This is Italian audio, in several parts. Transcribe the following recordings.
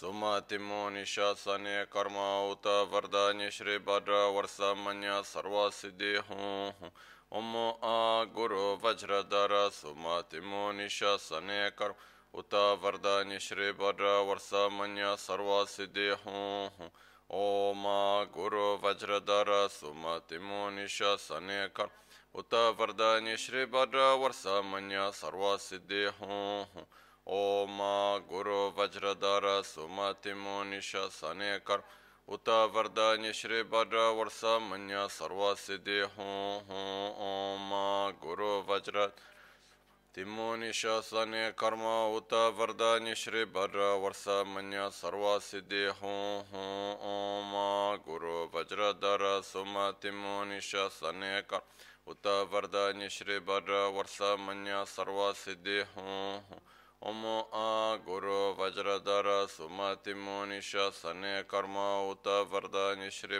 सुमतिमो निशासने कर्म उत वरदान्य श्री भद्र वर्ष मन्य सर्व सिद्धि ओम आ गुरु वज्रधर सुमतिमो निशासने कर्म उत वरदान्य श्री भद्र वर्ष मन्य सर्व सिद्धि ओम गुरु वज्रधर सुमतिमो निशासने कर्म उत वरदान्य श्री भद्र वर्ष मन्य सर्व सिद्धि اوم گرو وجردار سمتیمو نشا سنے کر اتا وردا نشر بر ورسا منیا سروا سدے ہوں ہوں اوم گرو وجرد تیمو نشا سنے کرما اتا وردا نشر بر ورسا منیا سروا سدے ہوں ہوں اوم گرو وجردار سمتیمو نشا سنے کر اتا وردا نشر بر ورسا منیا سروا سدے ہوں ہوں ओम आ गुरु वज्रधर सुमतिमो निशासने कर्म उत वरदान्य श्री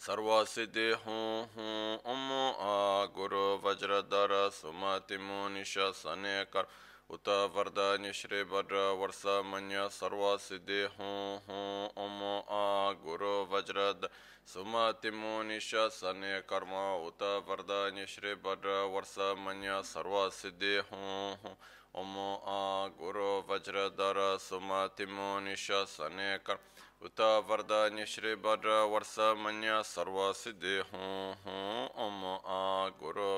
सर्व सिद्धि हूँ हूँ ओम आ गुरु वज्रधर सुमतिमो निशासने कर्म उत वरदान्य श्री भद्र वर्ष मन्य सर्व सिद्धि हूँ हूँ ओम आ गुरु वज्रध सुमतिमो निशासने कर्म उत वरदान्य श्री भद्र वर्ष मन्य सर्व सिद्धि हूँ हूँ ओम आ गुरु वज्रधर सुमतिमो निशासने कर्म उत वरदान्य श्री भद्र वर्ष मन्य सर्व सिद्धि हूँ हूँ। ओम आ गुरु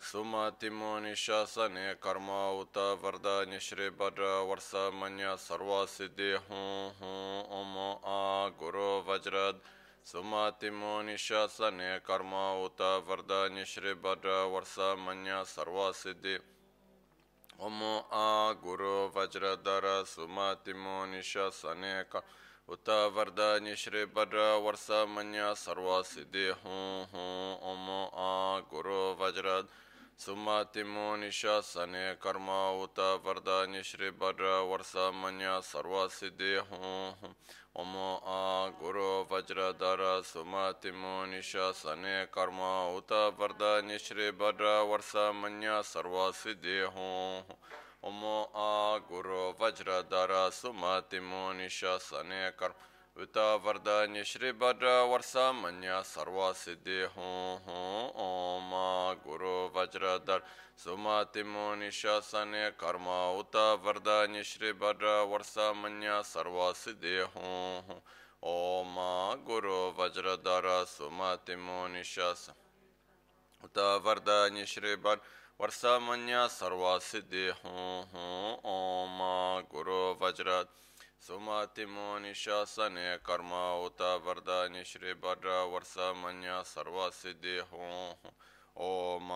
सुमतिमो निशासने कर्म उत वरदान्य श्री भद्र वर्ष मन्य सर्व सिद्धि हूँ हूँ। ओम आ गुरु वज्रद सुमतिमो निशासने कर्म उत वरदान्य श्री भद्र वर्ष मन्य सर्व सिद्धि ओम आ गुरु वज्रधर मोनिश सनेक उत वरदान्य श्री भद्र वर्ष मन सर्व सिद्धि हूँ हूँ ओम आ गुरु سم تم نشا سنے کرما اوتا بردا نی بر ورسا منیا سروا سدے ہوں ہوم آ گرو وجر در سم تم نشا سنے کرما اوتا بردا نی بر ورسا منیا سروا سدے ہوں ہوم آ گرو وجر در سم تم نشا سنے کرما उत वरदान्य श्री भद्र वर्ष मन्य सर्व सिद्धि हूँ हूँ, ओम गुरु वज्रधर सुमतिमो निशासने कर्म उत वरदान्य श्री भद्र वर्ष मन्य सर्व सिद्धि हूँ हूँ, ओम गुरु वज्रधर सुमतिमो निशास उत वरदान्य श्री भद्र वर्ष मन्य सर्व सिद्धि हूँ हूँ, ओम गुरु वज्रध सुमतिमो निशासने कर्म उत वरदान्य श्री भद्र वर्ष मन्य सर्व सिद्धि हूँ ओम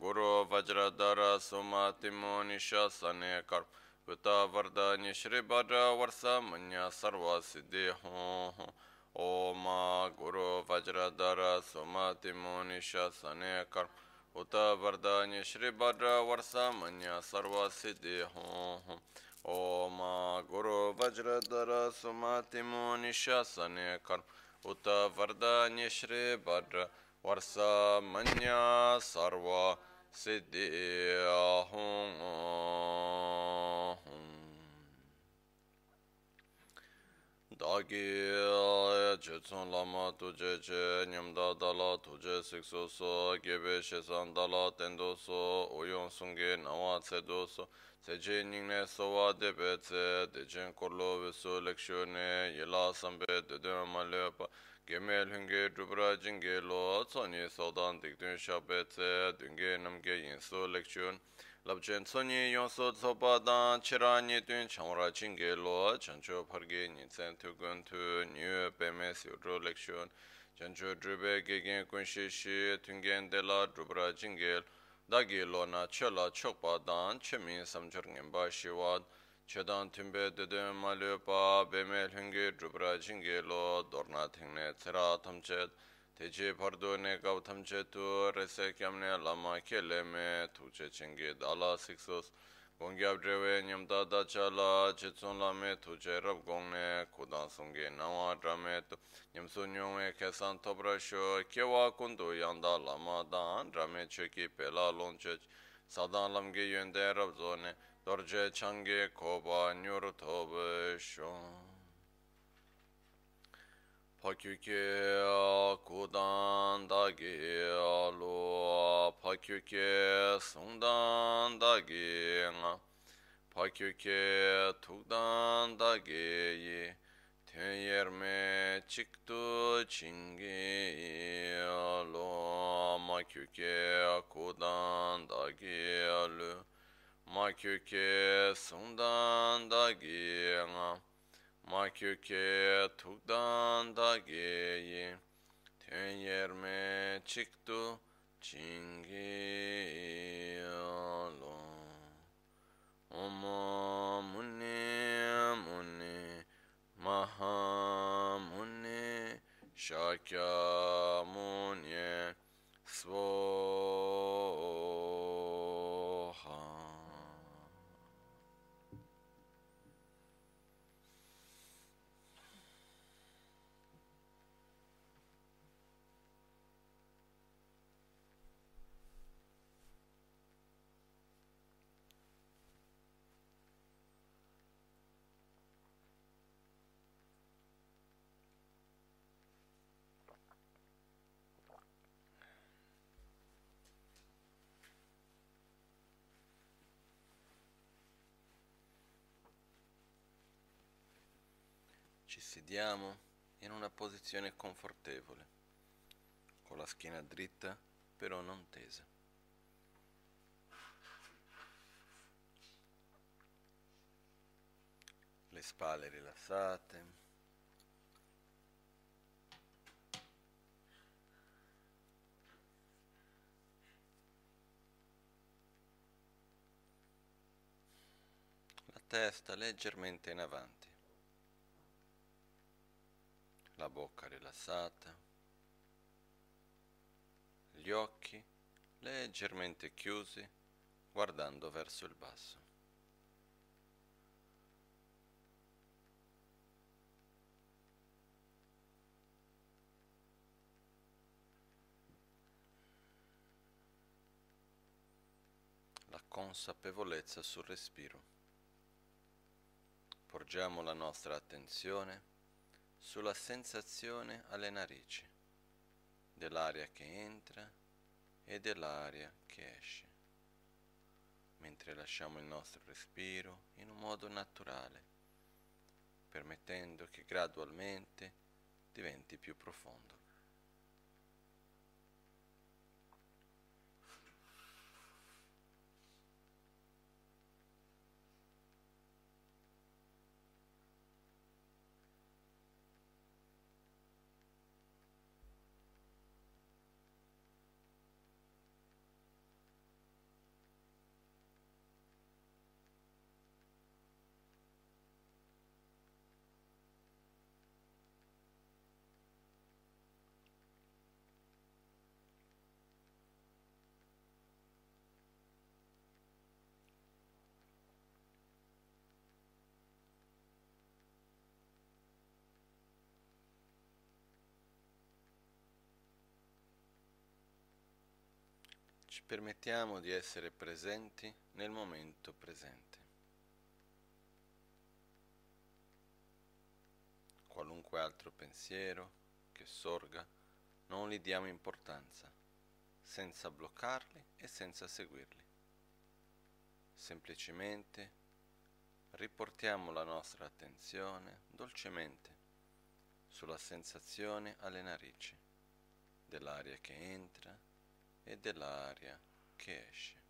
गुरु वज्रधर सुमतिमो निशासने कर्म उत वरदान्य श्री भद्र वर्ष मन्य सर्व सिद्धि हूँ ओम गुरु वज्रधर सुमतिमो निशासने कर्म उत वरदान्य श्री भद्र वर्ष मन्य सर्व सिद्धि हूँ। ओम गुरु वज्रधर सुमतिमो निशासने कर्म उत वरदान्य श्री भद्र वर्ष मन्य सर्व सिद्धि Dagi Chetsun Lama Tuje Che Nyamda Dala Tuje Sikso So Gebe Shesan Dala Tendo So Oyon Sungi Nawa Tsedo So Seje ningne sowa de petse, de jen korlo ve so lekshone, yela sambe de de male pa, gemel hünge dubra jinge lo, tsoni sodan dikdün şabetse, dünge namge yin so lekshon, labchen tsoni yon so tsopadan, çirani dün çamura jinge lo, chancho parge nitsen tügün tü, nyu pemes yudro lekshon, chancho drube gegen kunşishi, tüngen de la dubra jinge lo, dagi lo na che la chokpa dan che min samchur ngenpa shiwad, che dan timbe dede ma le pa be me lhenge drupra jinge lo dorna tingne tsera tamchet, teche pardo ne gav tamchet tu rese kyamne lama ke le me tukche chingi dala siksos, Pongyab drewe nyamda dacha la chitsun lame tu che rab gongne kudan sungi nawa drame tu nyamsu nyongwe kesan topra sho kewa kundu yanda lama dan drame cheki pela lonche sadan lamge yönde rab zone dorje change koba nyur tobe shon. Pakyuke kudan dagi lo pakyuke sungdan dagi nga pakyuke tukdan dagi yi ten yerme chiktu chingi lo makyuke kudan dagi lu ma kyu ke sungdan da ge nga ma kyu ke tukdan da ge yi ten yer me chiktu chingi lo om muni muni maha muni shakya muni svoha Ci sediamo in una posizione confortevole, con la schiena dritta però non tesa. Le spalle rilassate. La testa leggermente in avanti la bocca rilassata, gli occhi leggermente chiusi guardando verso il basso. La consapevolezza sul respiro. Porgiamo la nostra attenzione sulla sensazione alle narici dell'aria che entra e dell'aria che esce, mentre lasciamo il nostro respiro in un modo naturale, permettendo che gradualmente diventi più profondo. Ci permettiamo di essere presenti nel momento presente. Qualunque altro pensiero che sorga, non gli diamo importanza, senza bloccarli e senza seguirli. Semplicemente riportiamo la nostra attenzione dolcemente sulla sensazione alle narici dell'aria che entra e dell'aria che esce.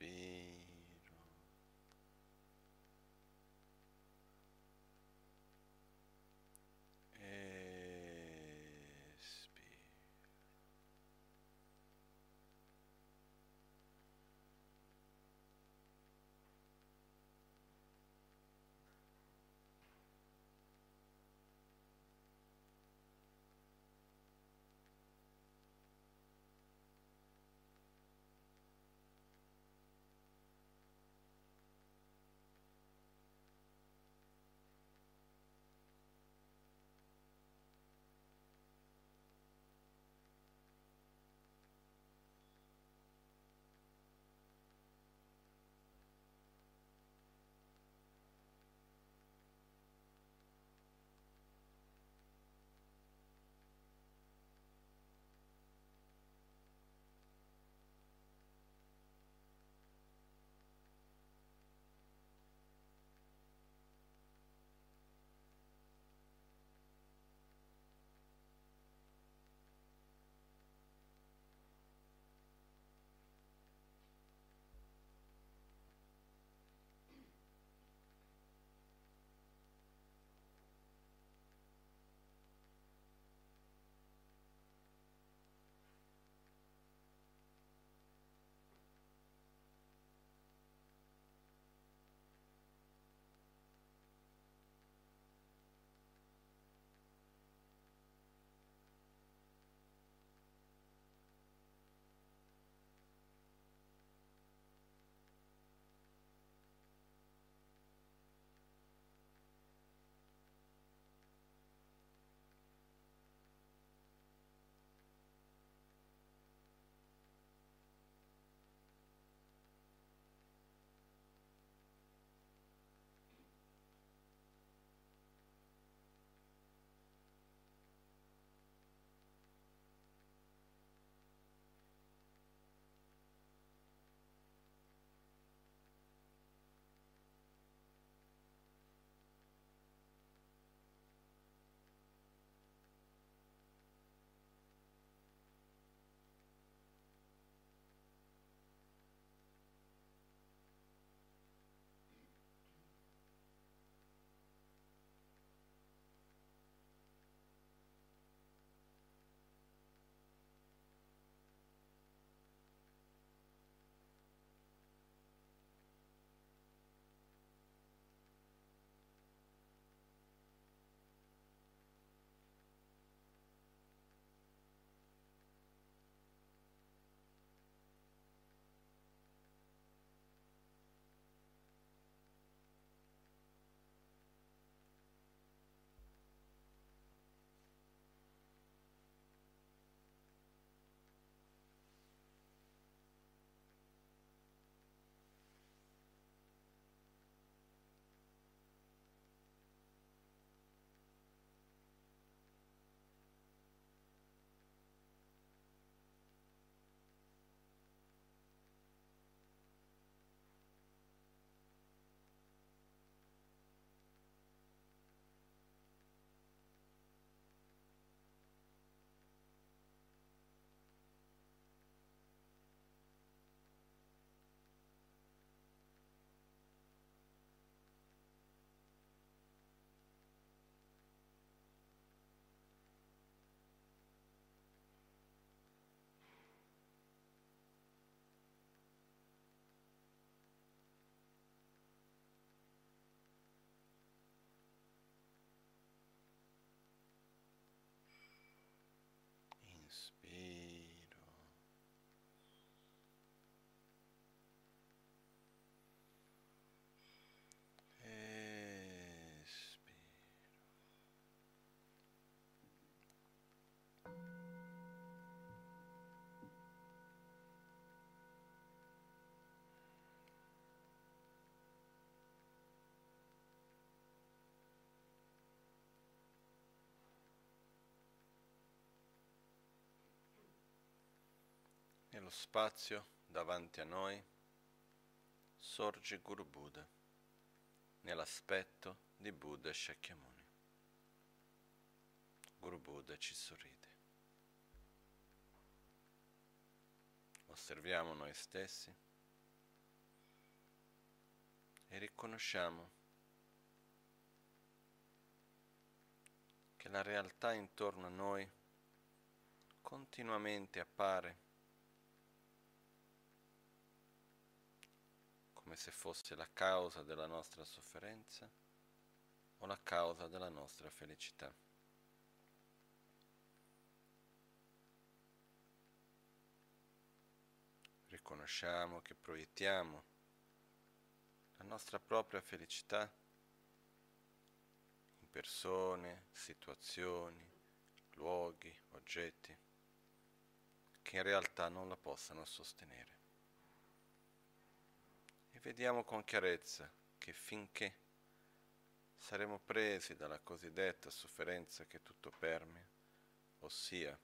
be nello spazio davanti a noi sorge Guru Buddha nell'aspetto di Buddha Shakyamuni. Guru Buddha ci sorride. Osserviamo noi stessi e riconosciamo che la realtà intorno a noi continuamente appare come se fosse la causa della nostra sofferenza o la causa della nostra felicità. Riconosciamo che proiettiamo la nostra propria felicità in persone, situazioni, luoghi, oggetti che in realtà non la possano sostenere. Vediamo con chiarezza che finché saremo presi dalla cosiddetta sofferenza che tutto permea, ossia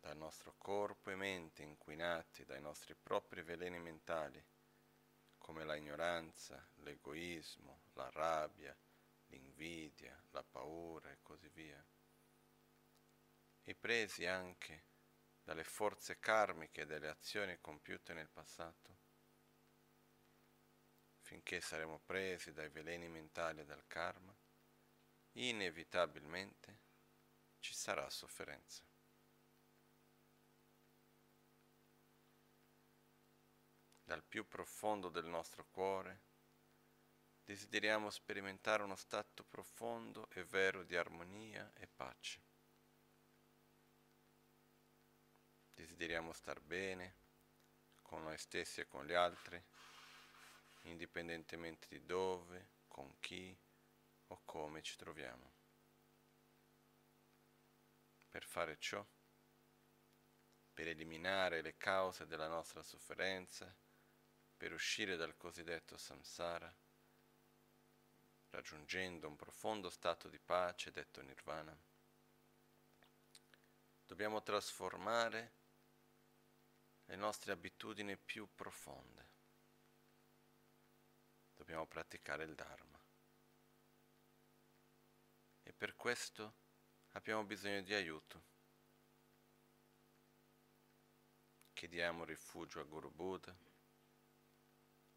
dal nostro corpo e mente inquinati dai nostri propri veleni mentali, come la ignoranza, l'egoismo, la rabbia, l'invidia, la paura e così via, e presi anche dalle forze karmiche delle azioni compiute nel passato, finché saremo presi dai veleni mentali del karma, inevitabilmente ci sarà sofferenza. Dal più profondo del nostro cuore desideriamo sperimentare uno stato profondo e vero di armonia e pace. Desideriamo star bene con noi stessi e con gli altri indipendentemente di dove, con chi o come ci troviamo. Per fare ciò, per eliminare le cause della nostra sofferenza, per uscire dal cosiddetto samsara, raggiungendo un profondo stato di pace detto nirvana, dobbiamo trasformare le nostre abitudini più profonde dobbiamo praticare il Dharma. E per questo abbiamo bisogno di aiuto. Chiediamo rifugio a Guru Buddha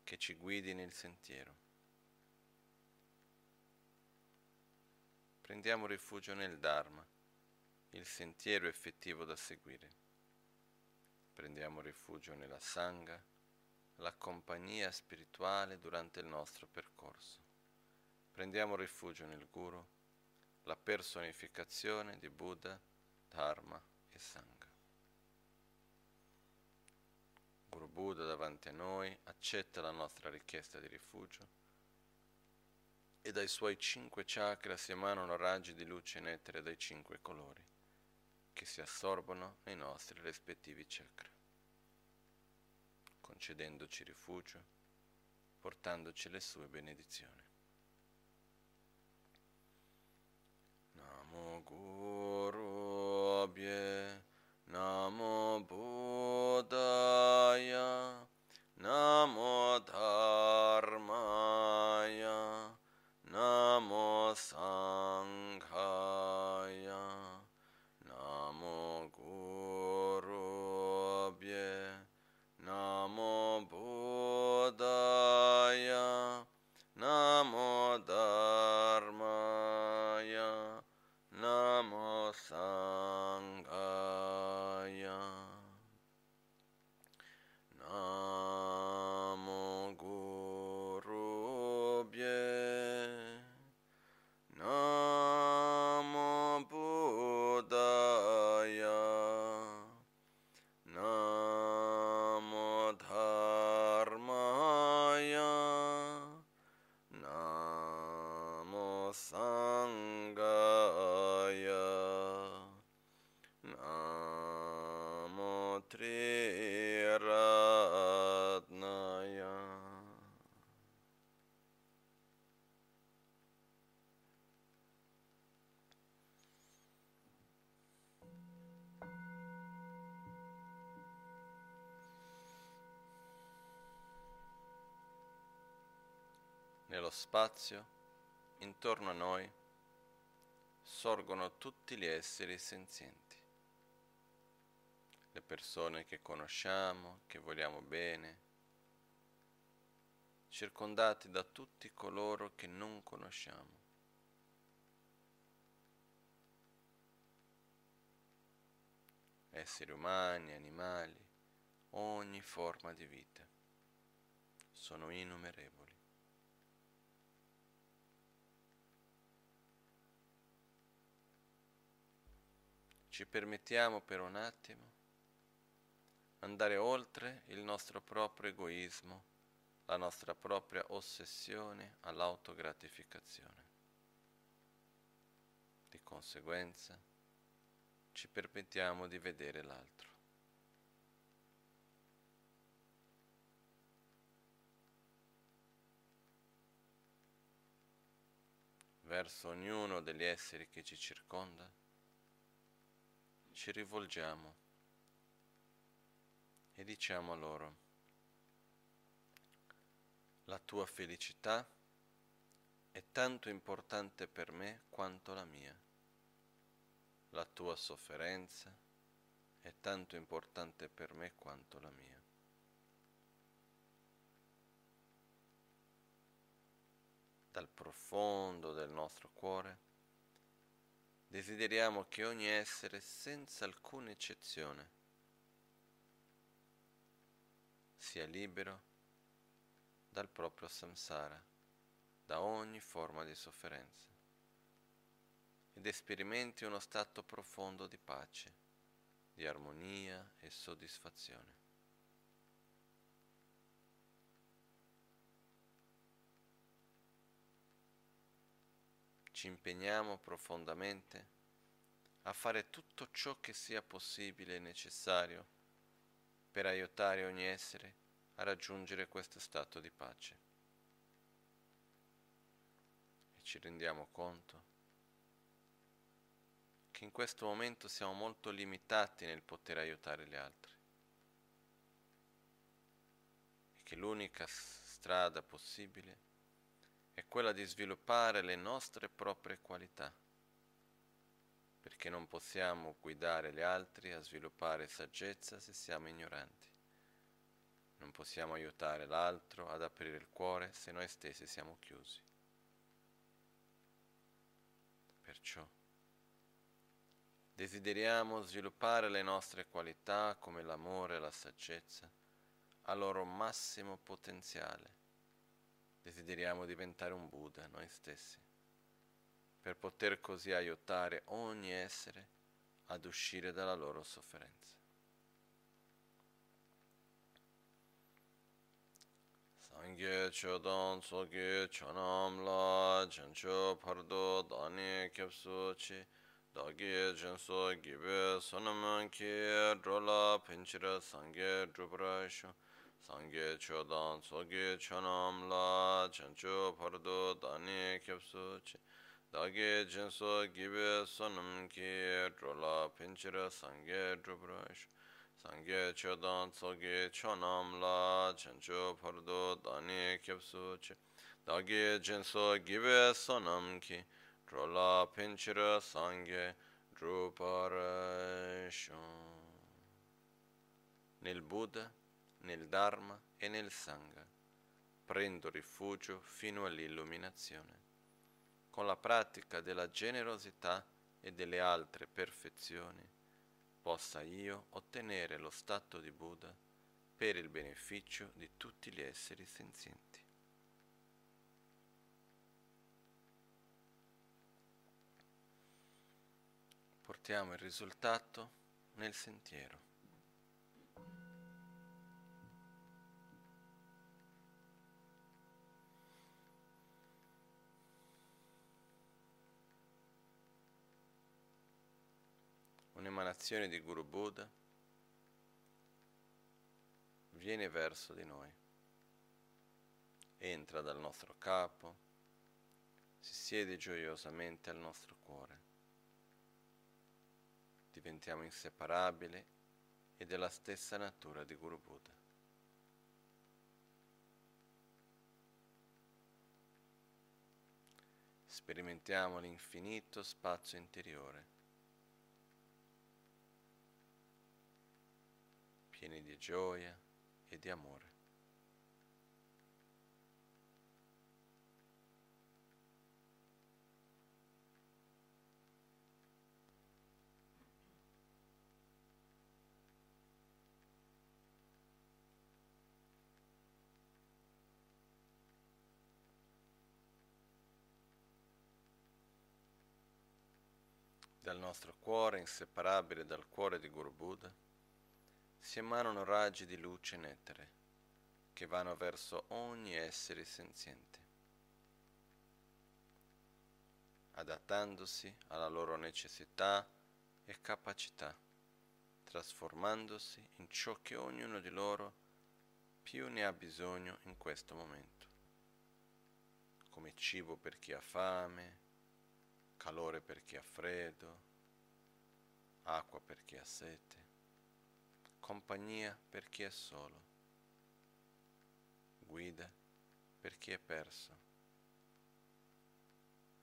che ci guidi nel sentiero. Prendiamo rifugio nel Dharma, il sentiero effettivo da seguire. Prendiamo rifugio nella Sangha, la compagnia spirituale durante il nostro percorso. Prendiamo rifugio nel Guru, la personificazione di Buddha, Dharma e Sangha. Guru Buddha davanti a noi accetta la nostra richiesta di rifugio e dai suoi cinque chakra si emanano raggi di luce nettere dai cinque colori che si assorbono nei nostri rispettivi chakra concedendoci rifugio, portandoci le sue benedizioni. Namo Guru Abhye, Namo Buddhaya, Namo Dharmaya, spazio, intorno a noi, sorgono tutti gli esseri senzienti, le persone che conosciamo, che vogliamo bene, circondati da tutti coloro che non conosciamo. Esseri umani, animali, ogni forma di vita. Sono innumerevoli. Permettiamo per un attimo andare oltre il nostro proprio egoismo la nostra propria ossessione all'autogratificazione. Di conseguenza ci permettiamo di vedere l'altro. Verso ognuno degli esseri che ci circonda ci rivolgiamo e diciamo loro la tua felicità è tanto importante per me quanto la mia. La tua sofferenza è tanto importante per me quanto la mia. Dal profondo del nostro cuore desideriamo che ogni essere, senza alcuna eccezione, sia libero dal proprio samsara, da ogni forma di sofferenza, ed esperimenti uno stato profondo di pace, di armonia e soddisfazione. Ci impegniamo profondamente a fare tutto ciò che sia possibile e necessario per aiutare ogni essere a raggiungere questo stato di pace. E ci rendiamo conto che in questo momento siamo molto limitati nel poter aiutare gli altri e che l'unica strada possibile è quella di sviluppare le nostre proprie qualità, perché non possiamo guidare gli altri a sviluppare saggezza se siamo ignoranti. Non possiamo aiutare l'altro ad aprire il cuore se noi stessi siamo chiusi. Perciò desideriamo sviluppare le nostre qualità come l'amore e la saggezza al loro massimo potenziale. Desideriamo diventare un Buddha noi stessi, per poter così aiutare ogni essere ad uscire dalla loro sofferenza. Sangye chodon soge chonam la chancho pardo dani kyapsu chi dagi jinso gibe sonam ki drola pinchira sangye drubrasho sāṅgē chōdāṅ sōgē chōnāṁ lā chāñchō pārdō dāni kyabsō chē dāgē jīnsō gībē sōnam kī trōlā piñchirā sāṅgē trūprāṣ sāṅgē chōdāṅ sōgē chōnāṁ lā chāñchō pārdō dāni kyabsō chē dāgē jīnsō gībē sōnam kī trōlā piñchirā sāṅgē trūprāṣ Nel Buddha nel Dharma e nel Sangha prendo rifugio fino all'illuminazione con la pratica della generosità e delle altre perfezioni possa io ottenere lo stato di Buddha per il beneficio di tutti gli esseri senzienti. Portiamo il risultato nel sentiero. Un'emanazione di Guru Buddha viene verso di noi, entra dal nostro capo, si siede gioiosamente al nostro cuore. Diventiamo inseparabili e della stessa natura di Guru Buddha. sperimentiamo l'infinito spazio interiore, pieni di gioia e di amore. dal nostro cuore, inseparabile dal cuore di Guru Buddha, si emanano raggi di luce nettere che vanno verso ogni essere senziente, adattandosi alla loro necessità e capacità, trasformandosi in ciò che ognuno di loro più ne ha bisogno in questo momento, come cibo per chi ha fame, calore per chi ha freddo, acqua per chi ha sete, compagnia per chi è solo, guida per chi è perso,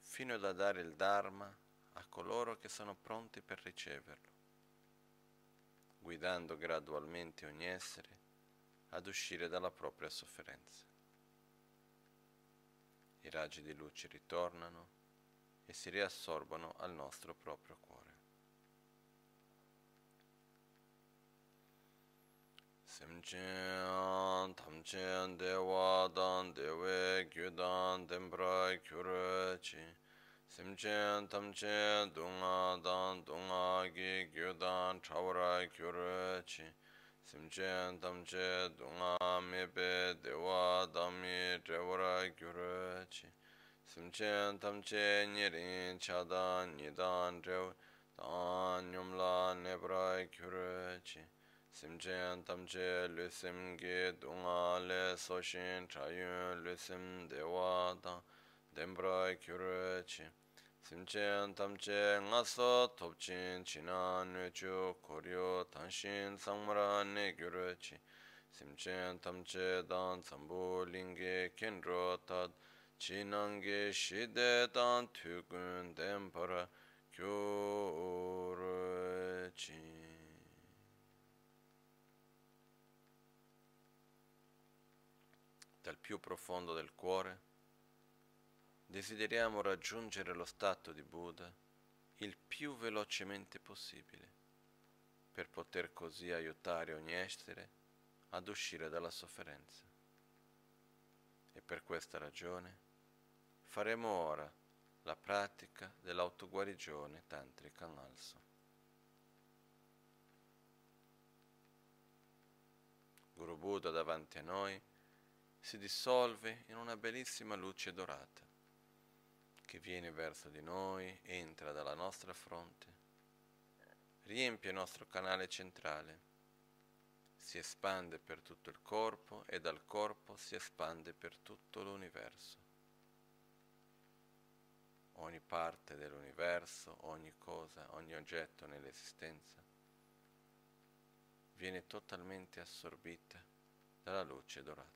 fino da dare il Dharma a coloro che sono pronti per riceverlo, guidando gradualmente ogni essere ad uscire dalla propria sofferenza. I raggi di luce ritornano e si riassorbono al nostro proprio cuore. semchen tamchen dewa dan dewe gyudan dembra kyurachi semchen tamchen dunga dan dunga gi gyudan chawra kyurachi semchen tamche dunga mebe dewa dami chawra kyurachi Simchen, tamche nyerin chadan nidan chew dan nyumla nebra kyurachi simchen tamche lusim ge dunga le soshin chayun lusim dewa dang dembra kyuru chi. Simchen tamche ngaso topchin china nuchu koryo tanshin sangmara ne kyuru chi. Simchen tamche dan tsambu linge kendro tad chinange shide dan tukun dembra kyuru chi. Più profondo del cuore desideriamo raggiungere lo stato di Buddha il più velocemente possibile per poter così aiutare ogni essere ad uscire dalla sofferenza. E per questa ragione Faremo ora la pratica dell'autoguarigione tantrica analso. Guru Buddha davanti a noi si dissolve in una bellissima luce dorata che viene verso di noi, entra dalla nostra fronte, riempie il nostro canale centrale, si espande per tutto il corpo e dal corpo si espande per tutto l'universo ogni parte dell'universo, ogni cosa, ogni oggetto nell'esistenza viene totalmente assorbita dalla luce dorata.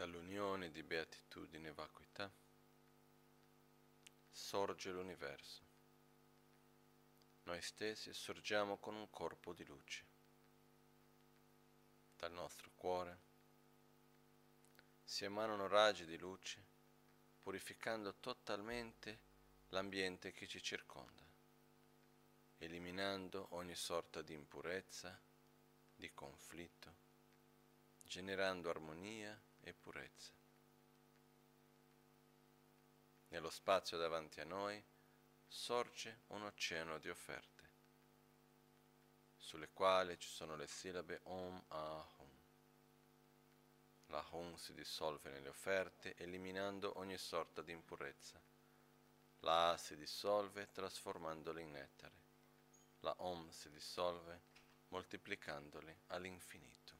Dall'unione di beatitudine e vacuità, sorge l'universo. Noi stessi sorgiamo con un corpo di luce. Dal nostro cuore si emanano raggi di luce, purificando totalmente l'ambiente che ci circonda, eliminando ogni sorta di impurezza, di conflitto, generando armonia e purezza. Nello spazio davanti a noi sorge un oceano di offerte. sulle quali ci sono le sillabe Om Ahum. La Hum si dissolve nelle offerte eliminando ogni sorta di impurezza. La A si dissolve trasformandole in nettare. La Om si dissolve moltiplicandoli all'infinito.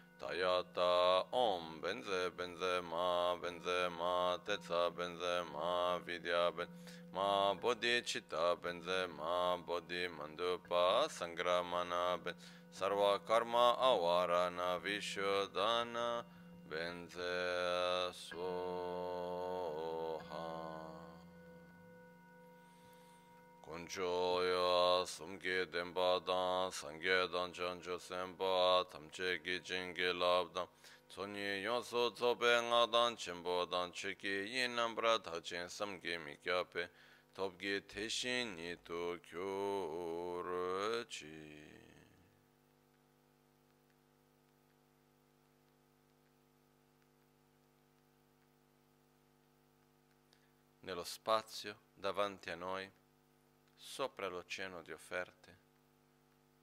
tayata om benze benze ma benze ma tetsa benze ma vidya ben ma bodhi chitta benze ma bodhi mandupa sangramana ben sarva karma avarana vishodana benze soha kuncho ya sumge denpa dan sangye dan chancho senpa tamche ki jingi labdan tsonyi yonso tsope nga dan chenpo dan cheki yin nambra tachin samge mikya pe topge teshin nito kyo ruchi. Nello spazio davanti a noi sopra l'oceano di offerte,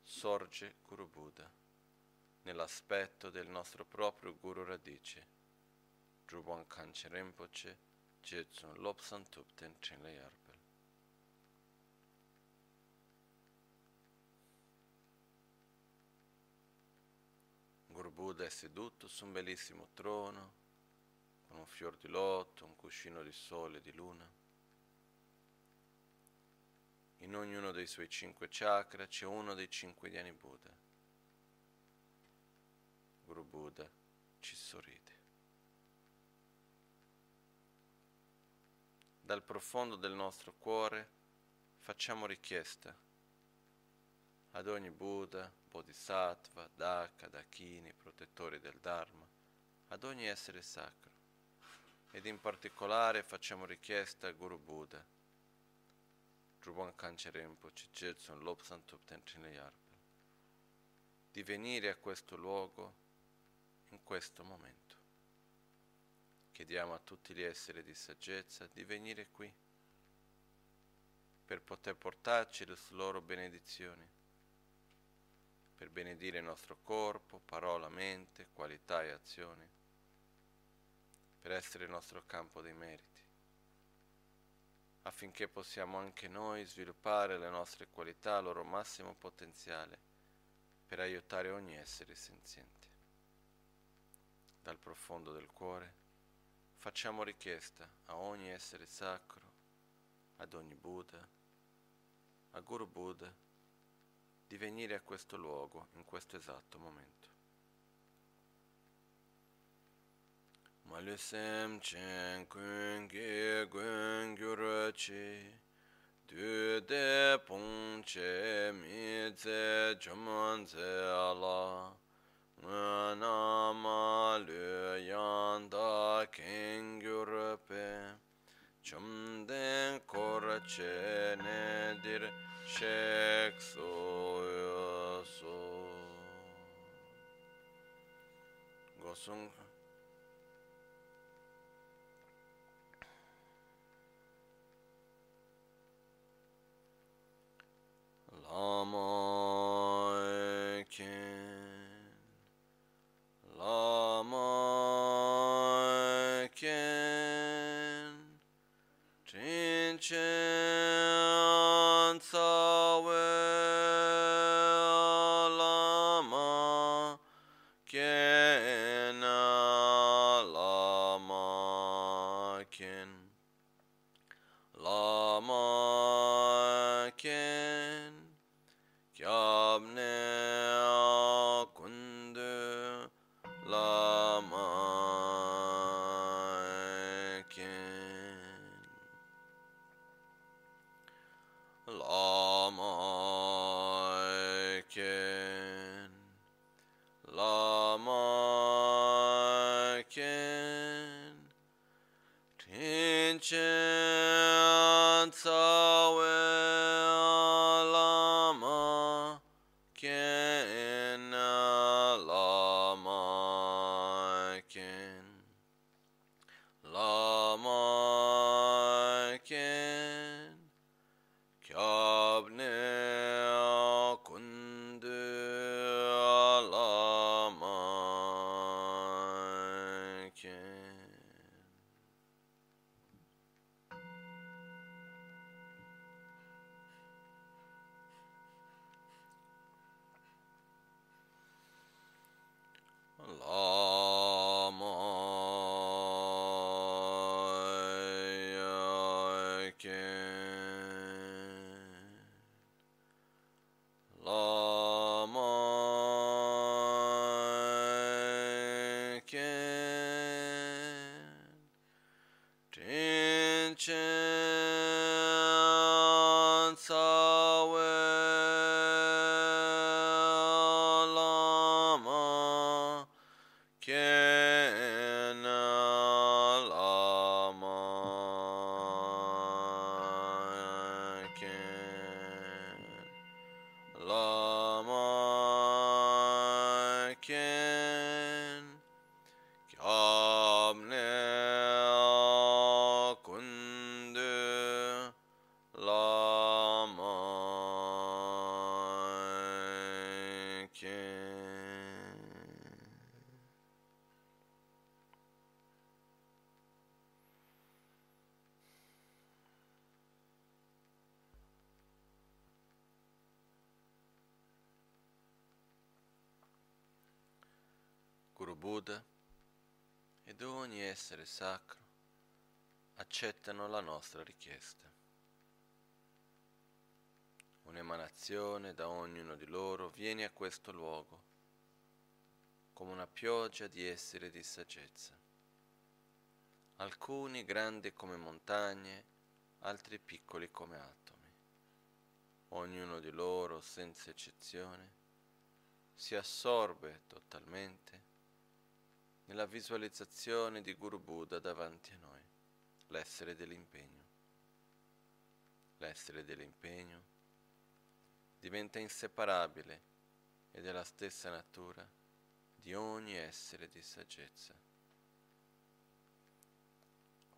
sorge Guru Buddha, nell'aspetto del nostro proprio Guru Radice, Drubon Kanche Rinpoche, Jetsun Lobsan Tupten Chenle Yarpel. Guru Buddha è seduto su un bellissimo trono, con un fior di lotto, un cuscino di sole e di luna. In ognuno dei suoi cinque chakra c'è uno dei cinque Dhyani Buddha. Guru Buddha ci sorride. Dal profondo del nostro cuore facciamo richiesta ad ogni Buddha, Bodhisattva, Daka, Dakini, protettori del Dharma, ad ogni essere sacro. Ed in particolare facciamo richiesta a Guru Buddha, Drubon Kanche Rinpoche, Jetsun Lobsan Tupten Yarpa, di venire a questo luogo in questo momento. Chiediamo a tutti gli esseri di saggezza di venire qui per poter portarci le loro benedizioni, per benedire il nostro corpo, parola, mente, qualità e azioni, per essere il nostro campo dei meriti affinché possiamo anche noi sviluppare le nostre qualità al loro massimo potenziale per aiutare ogni essere senziente. Dal profondo del cuore facciamo richiesta a ogni essere sacro, ad ogni Buddha, a Guru Buddha, di venire a questo luogo in questo esatto momento. Malisem chen kun ge gun gyur chi du de pong che mi ze juman ze ala. Na ma lu yan da ken gyur pe chum kor che ne shek so so gosung Lama weekend. Essere sacro accettano la nostra richiesta. Un'emanazione da ognuno di loro viene a questo luogo come una pioggia di esseri di saggezza. Alcuni grandi come montagne, altri piccoli come atomi. Ognuno di loro, senza eccezione, si assorbe totalmente nella visualizzazione di Guru Buddha davanti a noi, l'essere dell'impegno. L'essere dell'impegno diventa inseparabile e della stessa natura di ogni essere di saggezza.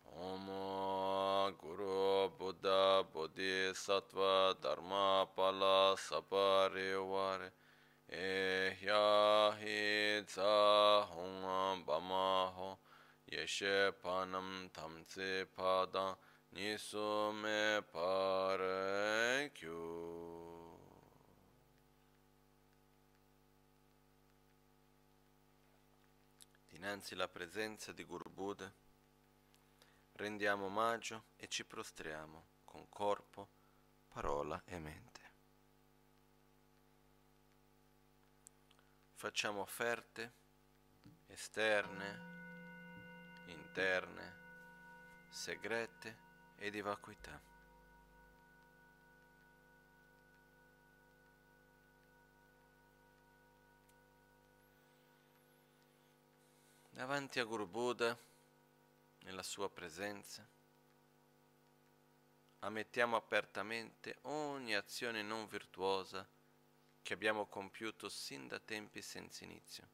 Om Guru Buddha Bodhisattva Dharma Pala Saparivare Ehyahi Tsa Hong Bamaho Yeshe Panam Tamtse Pada Nisume Parekyu Dinanzi alla presenza di Guru Buddha rendiamo omaggio e ci prostriamo con corpo, parola e mente. Facciamo offerte esterne, interne, segrete e di vacuità. Davanti a Guru Buddha, nella sua presenza, ammettiamo apertamente ogni azione non virtuosa che abbiamo compiuto sin da tempi senza inizio.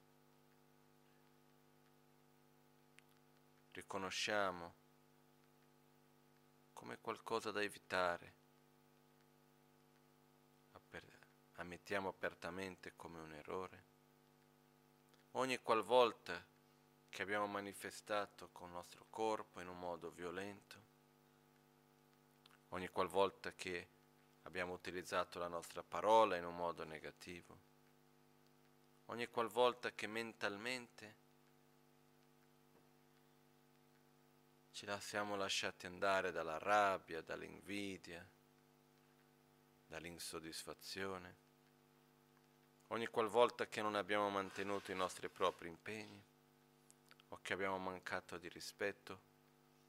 Riconosciamo come qualcosa da evitare, ammettiamo apertamente come un errore. Ogni qualvolta che abbiamo manifestato con il nostro corpo in un modo violento, ogni qualvolta che abbiamo utilizzato la nostra parola in un modo negativo, ogni qualvolta che mentalmente ci siamo lasciati andare dalla rabbia, dall'invidia, dall'insoddisfazione, ogni qualvolta che non abbiamo mantenuto i nostri propri impegni o che abbiamo mancato di rispetto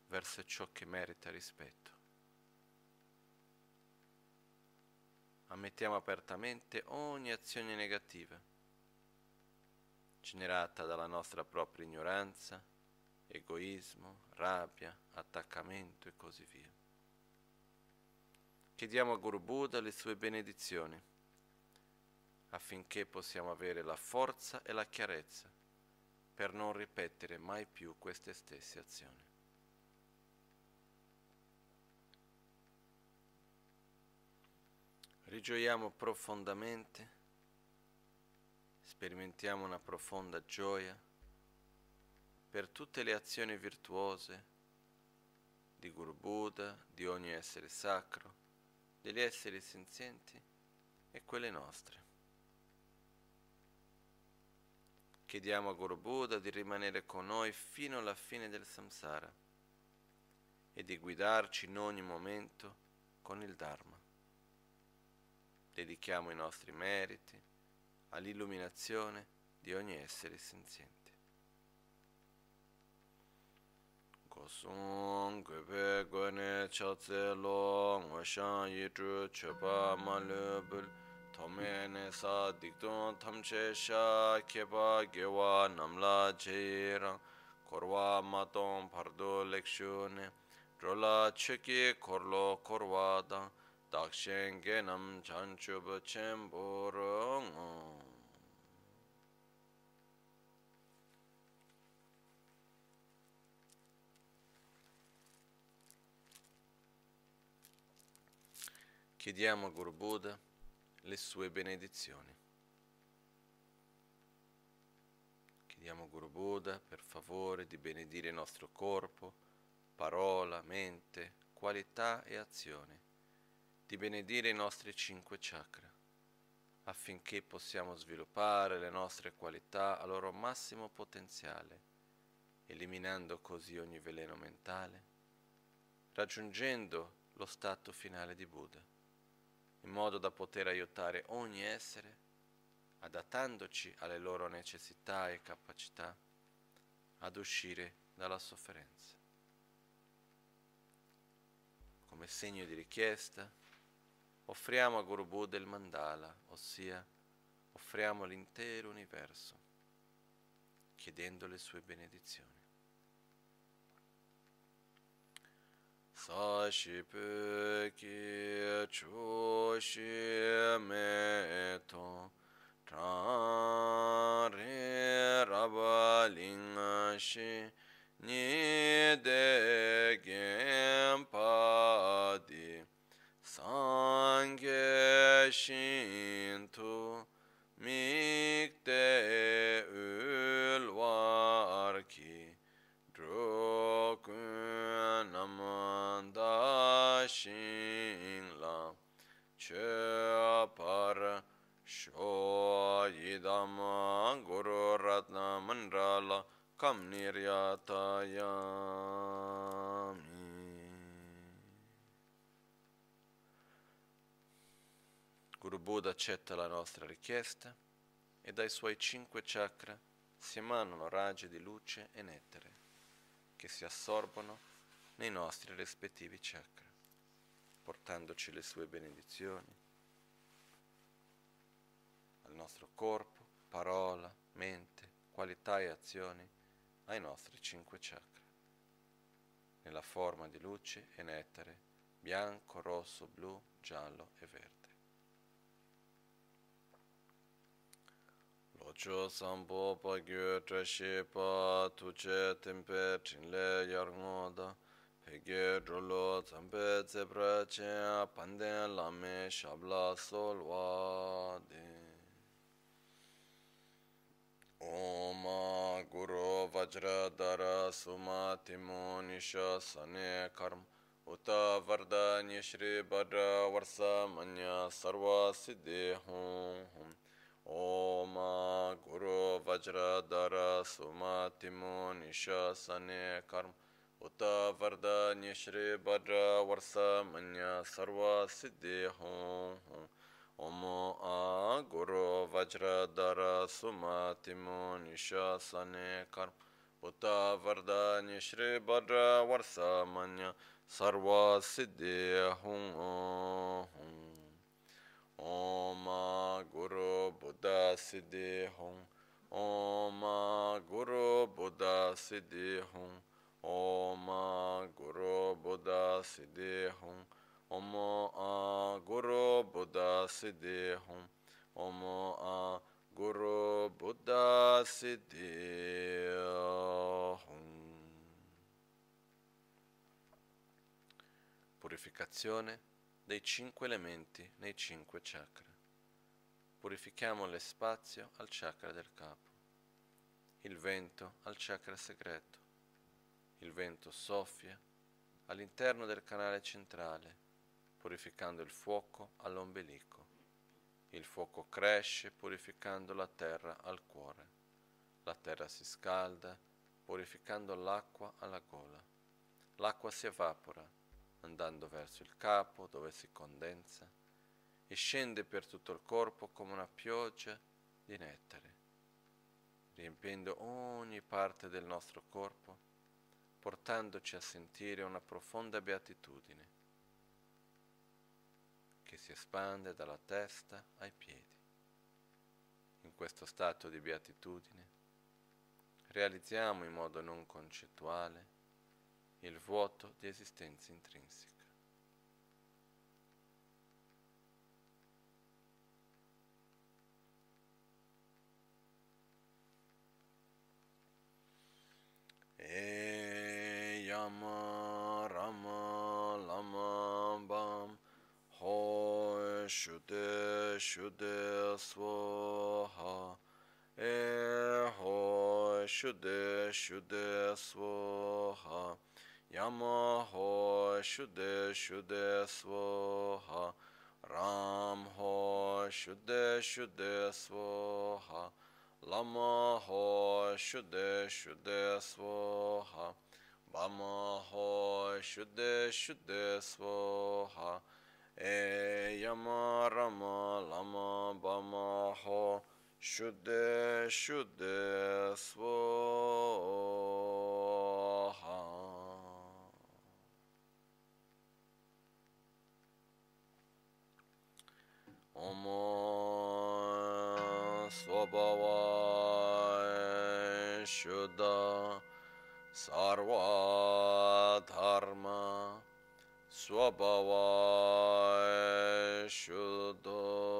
verso ciò che merita rispetto. Ammettiamo apertamente ogni azione negativa generata dalla nostra propria ignoranza, egoismo, rabbia, attaccamento e così via. Chiediamo a Guru Buddha le sue benedizioni affinché possiamo avere la forza e la chiarezza per non ripetere mai più queste stesse azioni. Rigioiamo profondamente, sperimentiamo una profonda gioia per tutte le azioni virtuose di Guru Buddha, di ogni essere sacro, degli esseri senzienti e quelle nostre. Chiediamo a Guru Buddha di rimanere con noi fino alla fine del samsara e di guidarci in ogni momento con il Dharma. Dedichiamo i nostri meriti all'illuminazione di ogni essere senziente. Gosung gube gone chatse lo ngoshan yidru chepa malubul tome ne sa dikdun tamche sha keba gewa namla jirang korwa matong pardo lekshune drola cheki korlo korwa dang dakshen genam chanchub chemboro Chiediamo a Guru Buddha le sue benedizioni. Chiediamo a Guru Buddha per favore di benedire il nostro corpo, parola, mente, qualità e azione, di benedire i nostri cinque chakra, affinché possiamo sviluppare le nostre qualità al loro massimo potenziale, eliminando così ogni veleno mentale, raggiungendo lo stato finale di Buddha in modo da poter aiutare ogni essere, adattandoci alle loro necessità e capacità, ad uscire dalla sofferenza. Come segno di richiesta, offriamo a Guru il mandala, ossia offriamo l'intero universo, chiedendo le sue benedizioni. sa shi pe ki chu shi me to tra re raba ling shi ni de gem pa di sang ge shin tu mik te ul war ki dro kun namah shing la che par sho yidam guru ratna mandrala kam Guru Buddha accetta la nostra richiesta e dai suoi cinque chakra si emanano raggi di luce e nettare che si assorbono nei nostri rispettivi chakra portandoci le sue benedizioni al nostro corpo, parola, mente, qualità e azioni, ai nostri cinque chakra, nella forma di luce e nettare, bianco, rosso, blu, giallo e verde. Chocho sampo pa gyo trashi pa tuche tempe chinle yarngo da. Pege drolo zambe zebra chen panden lame shabla solwa de. Oma guru vajra dara suma timo nisha sane karma Uta varda nishri bada varsa manya sarva siddhi hum hum. Oma Guru Vajradhara Sumatimo Nishasane Karma. Uta Varda Nishri Badra Varsa Manya Sarva Siddhi Hom Hom Omo A Guru Vajradhara Sumatimo Nishasane Karma. Uta Varda Nishri Badra Varsa Manya Sarva Siddhi ओम गुरु बुद्ध सिद्धि हों Om Guru Buddha Siddhi Hum Om Guru Buddha Siddhi Hum Om Guru Buddha Siddhi Hum Om Guru Buddha Siddhi Hum Purificazione dei cinque elementi nei cinque chakra. Purifichiamo lo spazio al chakra del capo, il vento al chakra segreto. Il vento soffia all'interno del canale centrale, purificando il fuoco all'ombelico. Il fuoco cresce purificando la terra al cuore. La terra si scalda purificando l'acqua alla gola. L'acqua si evapora andando verso il capo dove si condensa e scende per tutto il corpo come una pioggia di nettare, riempiendo ogni parte del nostro corpo, portandoci a sentire una profonda beatitudine che si espande dalla testa ai piedi. In questo stato di beatitudine realizziamo in modo non concettuale il vuoto di esistenza intrinseca. E yama rama lama bam ho shude shude swaha e ho shude shude swaha yama ho shude shude swaha ram ho shude shude swaha Lama ho shuddhe shuddhe swaha Bama ho shuddhe shuddhe swaha E yama rama lama bama ho shuddhe shuddhe swaha Om Swabhava Shuddha Sarva Dharma Swabhava Shuddha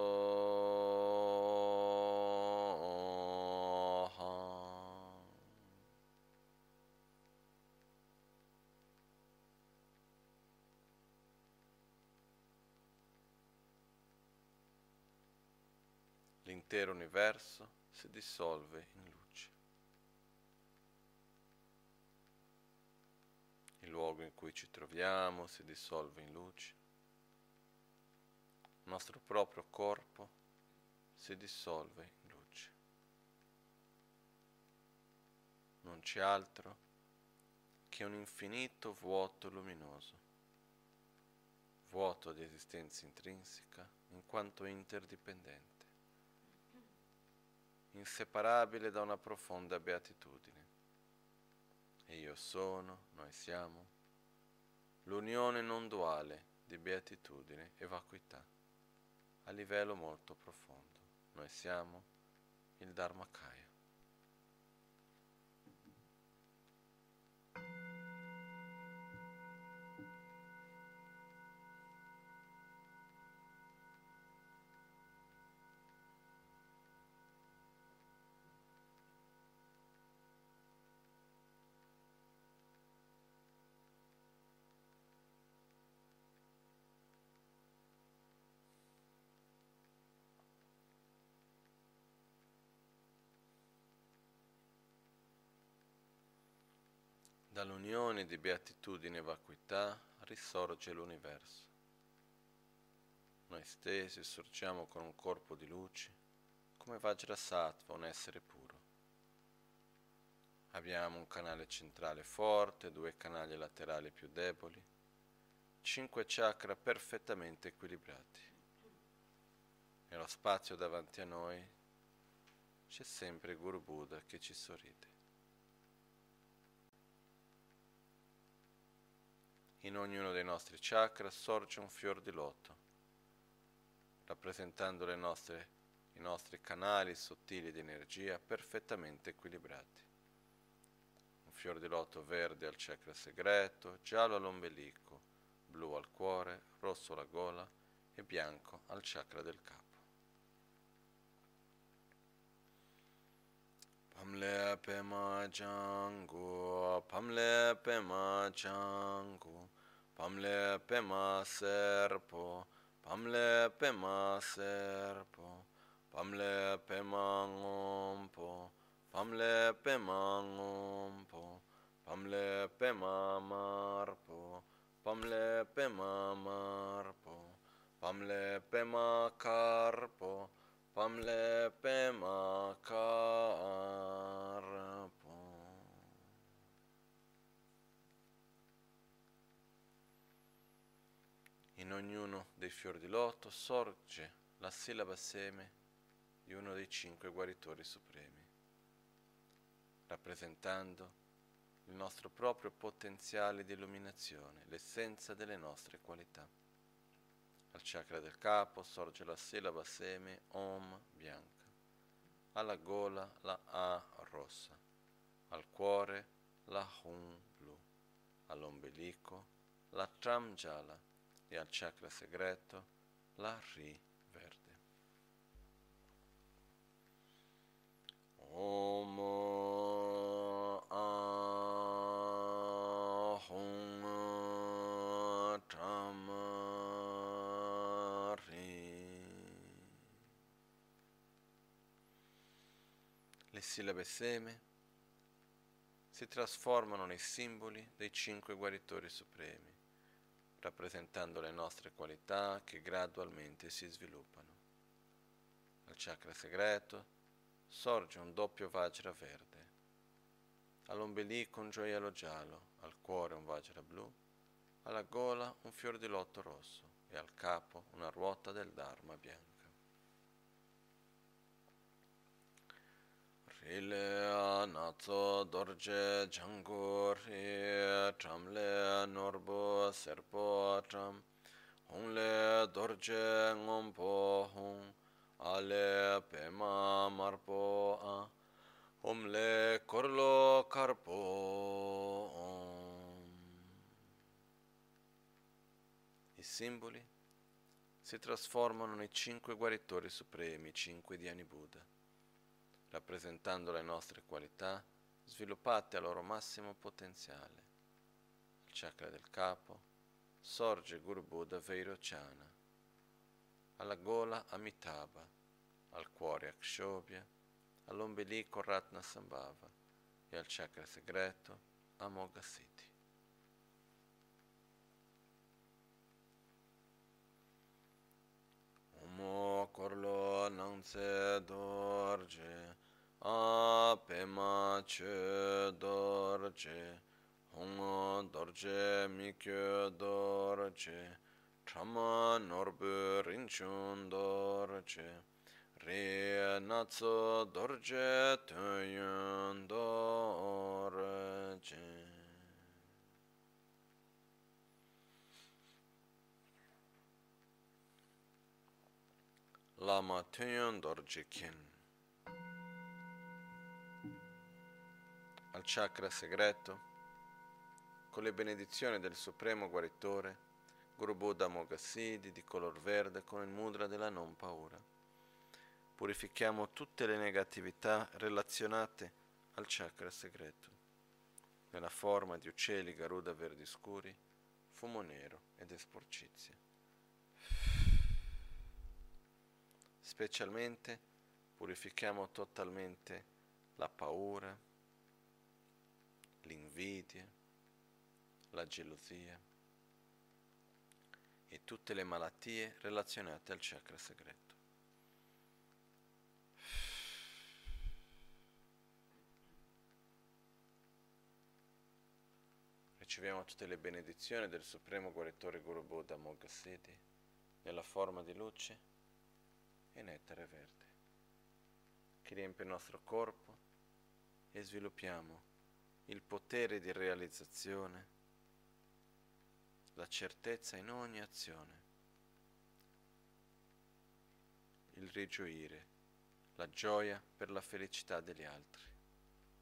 L'intero universo si dissolve in luce. Il luogo in cui ci troviamo si dissolve in luce. Il nostro proprio corpo si dissolve in luce. Non c'è altro che un infinito vuoto luminoso, vuoto di esistenza intrinseca in quanto interdipendente inseparabile da una profonda beatitudine. E io sono, noi siamo, l'unione non duale di beatitudine e vacuità a livello molto profondo. Noi siamo il Dharmakaya. Dall'unione di beatitudine e vacuità risorge l'universo. Noi stessi sorgiamo con un corpo di luce, come Vajrasattva, un essere puro. Abbiamo un canale centrale forte, due canali laterali più deboli, cinque chakra perfettamente equilibrati. Nello spazio davanti a noi c'è sempre Guru Buddha che ci sorride. In ognuno dei nostri chakra sorge un fior di loto, rappresentando nostre i nostri canali sottili di energia perfettamente equilibrati. Un fior di loto verde al chakra segreto, giallo all'ombelico, blu al cuore, rosso alla gola e bianco al chakra del capo. Pamle pema jangu, pamle pema jangu, pamle pema serpo, pamle pema serpo, pamle pema ngompo, pamle pema ngompo, pamle pema marpo, pamle pema marpo, pamle pema carpo, pamle pema carpo. In ognuno dei fiori di loto sorge la sillaba seme di uno dei cinque guaritori supremi, rappresentando il nostro proprio potenziale di illuminazione, l'essenza delle nostre qualità. Al chakra del capo sorge la sillaba seme Om bianca, alla gola la A rossa, al cuore la Hum blu, all'ombelico la Tram gialla e al chakra segreto la Ri verde. Om. Le sillabe seme si trasformano nei simboli dei cinque guaritori supremi, rappresentando le nostre qualità che gradualmente si sviluppano. Al chakra segreto sorge un doppio Vajra verde, all'ombelico un gioiello giallo, al cuore un Vajra blu, alla gola un fior di lotto rosso e al capo una ruota del Dharma bianca. Rile nazo dorje jangur tramle norbo serpo tram. Hongle dorje ngompo hong ale pema marpo a. Omle korlo karpo om. I simboli si trasformano nei cinque guaritori supremi, cinque Dhyani Buddha, rappresentando le nostre qualità sviluppate al loro massimo potenziale. Il chakra del capo sorge Guru Buddha Vairochana, alla gola Amitabha, al cuore Akshobhya, all'ombelico Ratna Sambhava e al chakra segreto Amoghasiddhi. Omo korlo nangse dorje, apema che dorje, hongo dorje mikyo dorje, trama norbu rinchun dorje, re natso dorje tuyun dorje. Lama Tuyun Dorje Kin. Al chakra segreto, con le benedizioni del Supremo Guaritore, Guru Buddha Mogassidi di color verde con il mudra della non paura. Purifichiamo tutte le negatività relazionate al chakra segreto, nella forma di uccelli Garuda verdi scuri, fumo nero ed esporcizia. Specialmente purifichiamo totalmente la paura, l'invidia, la gelosia e tutte le malattie relazionate al chakra segreto. Riceviamo tutte le benedizioni del Supremo Guaritore Guru Buddha Mogassidi nella forma di luce e nettare verde. Che riempie il nostro corpo e sviluppiamo il potere di realizzazione la certezza in ogni azione, il rigioire la gioia per la felicità degli altri,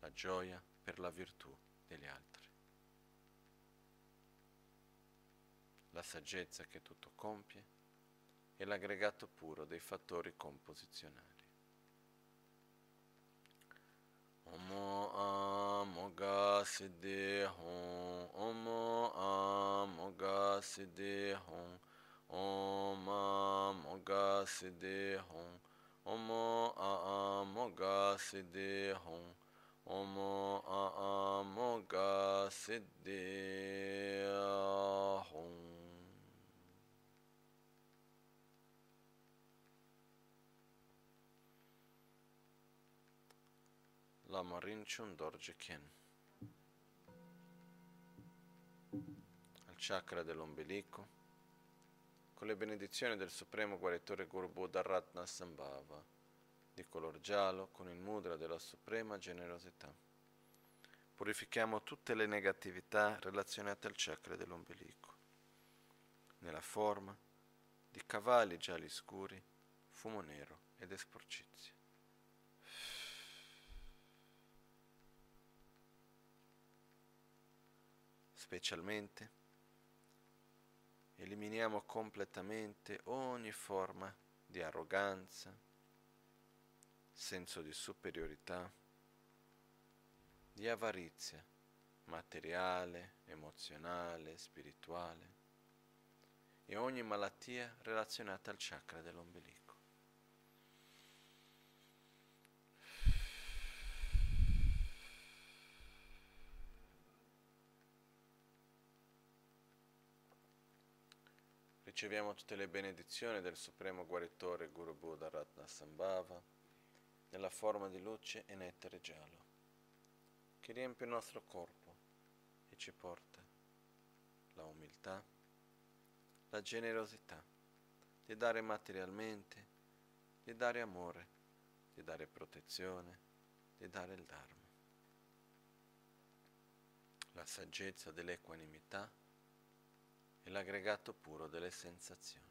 la gioia per la virtù degli altri, la saggezza che tutto compie e l'aggregato puro dei fattori composizionali. Omo amoga siddhi hon, Omo amoga siddhi hon, Om amoga siddhi hon, Omo amoga siddhi hon, Omo amoga siddhi hon. Lama Rinchun Dorje Kien. Al chakra dell'ombelico, con le benedizioni del Supremo Guaritore Guru Buddha Ratna Sambhava, di color giallo, con il mudra della suprema generosità. Purifichiamo tutte le negatività relazionate al chakra dell'ombelico, nella forma di cavalli gialli scuri, fumo nero ed esporcizia. Specialmente, eliminiamo completamente ogni forma di arroganza, senso di superiorità, di avarizia materiale, emozionale, spirituale e ogni malattia relazionata al chakra dell'ombelico. Riceviamo tutte le benedizioni del Supremo Guaritore Guru Buddha Ratna Sambhava nella forma di luce e nettare giallo, che riempie il nostro corpo e ci porta la umiltà, la generosità di dare materialmente, di dare amore, di dare protezione, di dare il Dharma, la saggezza dell'equanimità e l'aggregato puro delle sensazioni.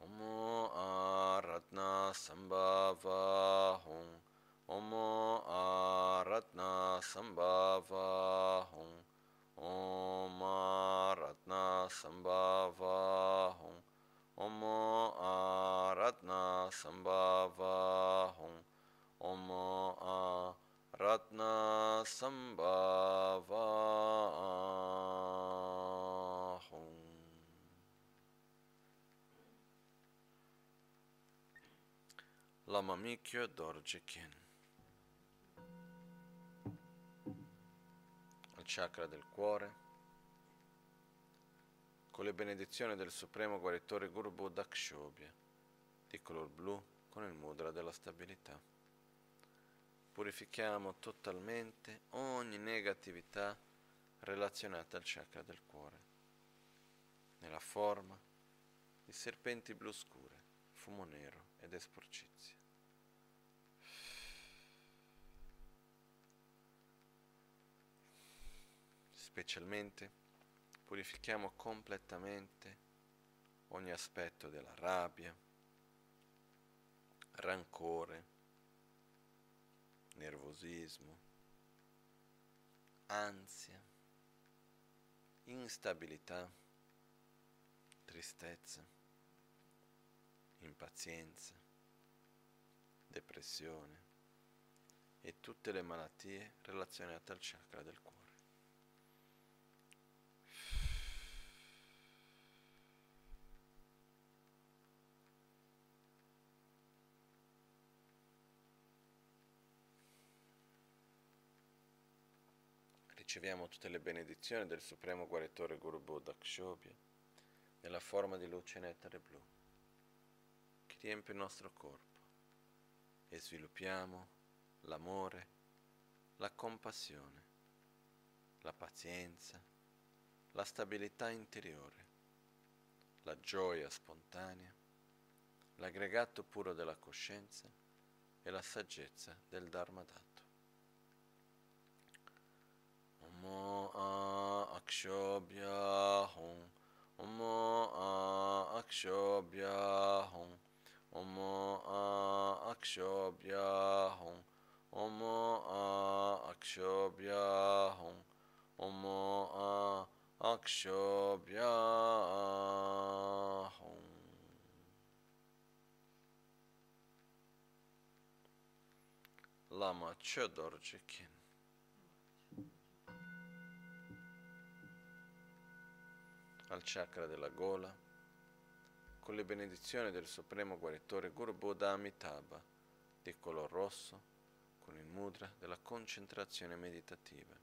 Omo Aratna Sambhava Hum Omo Aratna Sambhava Hum Om Aratna Sambhava Hum Omo Aratna Sambhava Hum Omo Aratna Sambhava Lamamikyo Dorje Kien. Al chakra del cuore, con le benedizioni del Supremo Guaritore Guru Buddha Kshobhya, di color blu con il mudra della stabilità. Purifichiamo totalmente ogni negatività relazionata al chakra del cuore, nella forma di serpenti blu scure, fumo nero ed esporcizia. Specialmente purifichiamo completamente ogni aspetto della rabbia, rancore, nervosismo, ansia, instabilità, tristezza impazienza, depressione e tutte le malattie relazionate al chakra del cuore. Riceviamo tutte le benedizioni del Supremo Guaritore Guru Buddha Kshobhya nella forma di luce nettare blu riempie il nostro corpo e sviluppiamo l'amore, la compassione, la pazienza, la stabilità interiore, la gioia spontanea, l'aggregato puro della coscienza e la saggezza del Dharma Omo a akshobhya hum, omo a akshobhya hum. Om akshobhya hum. Om A akshobhya hum. Om A akshobhya hum. Lama Chodorjikin al chakra della gola con le benedizioni del Supremo Guaritore Guru Buddha Amitabha di color rosso con il mudra della concentrazione meditativa.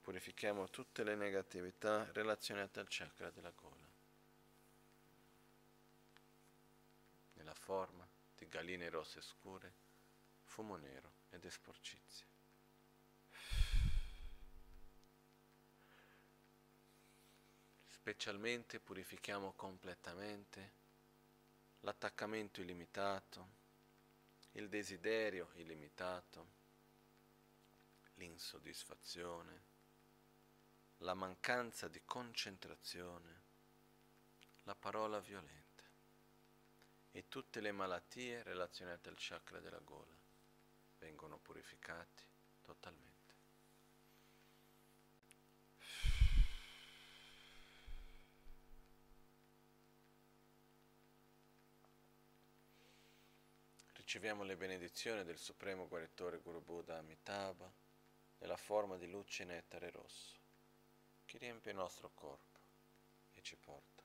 Purifichiamo tutte le negatività relazionate al chakra della gola. Nella forma di galline rosse scure, fumo nero ed esporcizia. Specialmente purifichiamo completamente l'attaccamento illimitato, il desiderio illimitato, l'insoddisfazione, la mancanza di concentrazione, la parola violenta e tutte le malattie relazionate al chakra della gola vengono purificati totalmente. Riceviamo le benedizioni del Supremo Guaritore Guru Buddha Amitabha nella forma di luce nettare rosso che riempie il nostro corpo e ci porta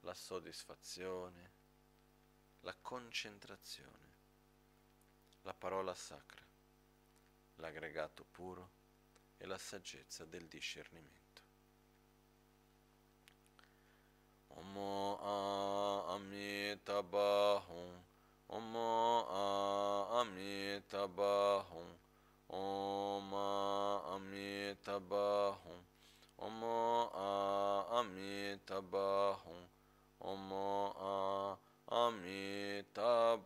la soddisfazione, la concentrazione, la parola sacra, l'aggregato puro e la saggezza del discernimento. Om Amitabha Om Amitabhum Om Amitabhum Om Amitabhum Om Amitabhum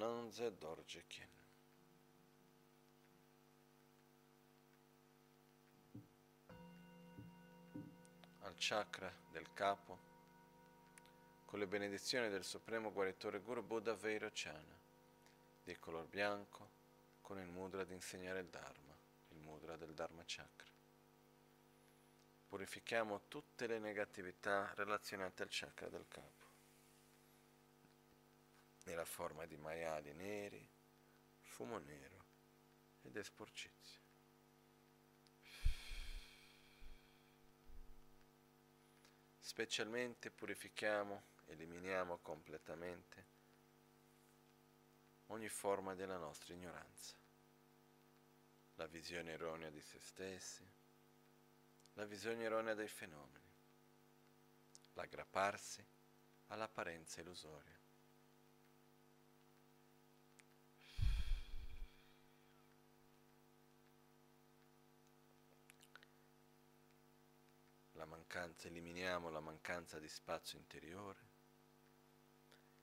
Lamananze Dorjekin. Al chakra del capo, con le benedizioni del Supremo Guaritore Guru Buddha Vairocana, di color bianco, con il mudra di insegnare il Dharma, il mudra del Dharma Chakra. Purifichiamo tutte le negatività relazionate al chakra del capo nella forma di maiali neri, fumo nero ed esporcizia. Specialmente purifichiamo, eliminiamo completamente ogni forma della nostra ignoranza, la visione erronea di se stessi, la visione erronea dei fenomeni, l'aggrapparsi all'apparenza illusoria. la mancanza, eliminiamo la mancanza di spazio interiore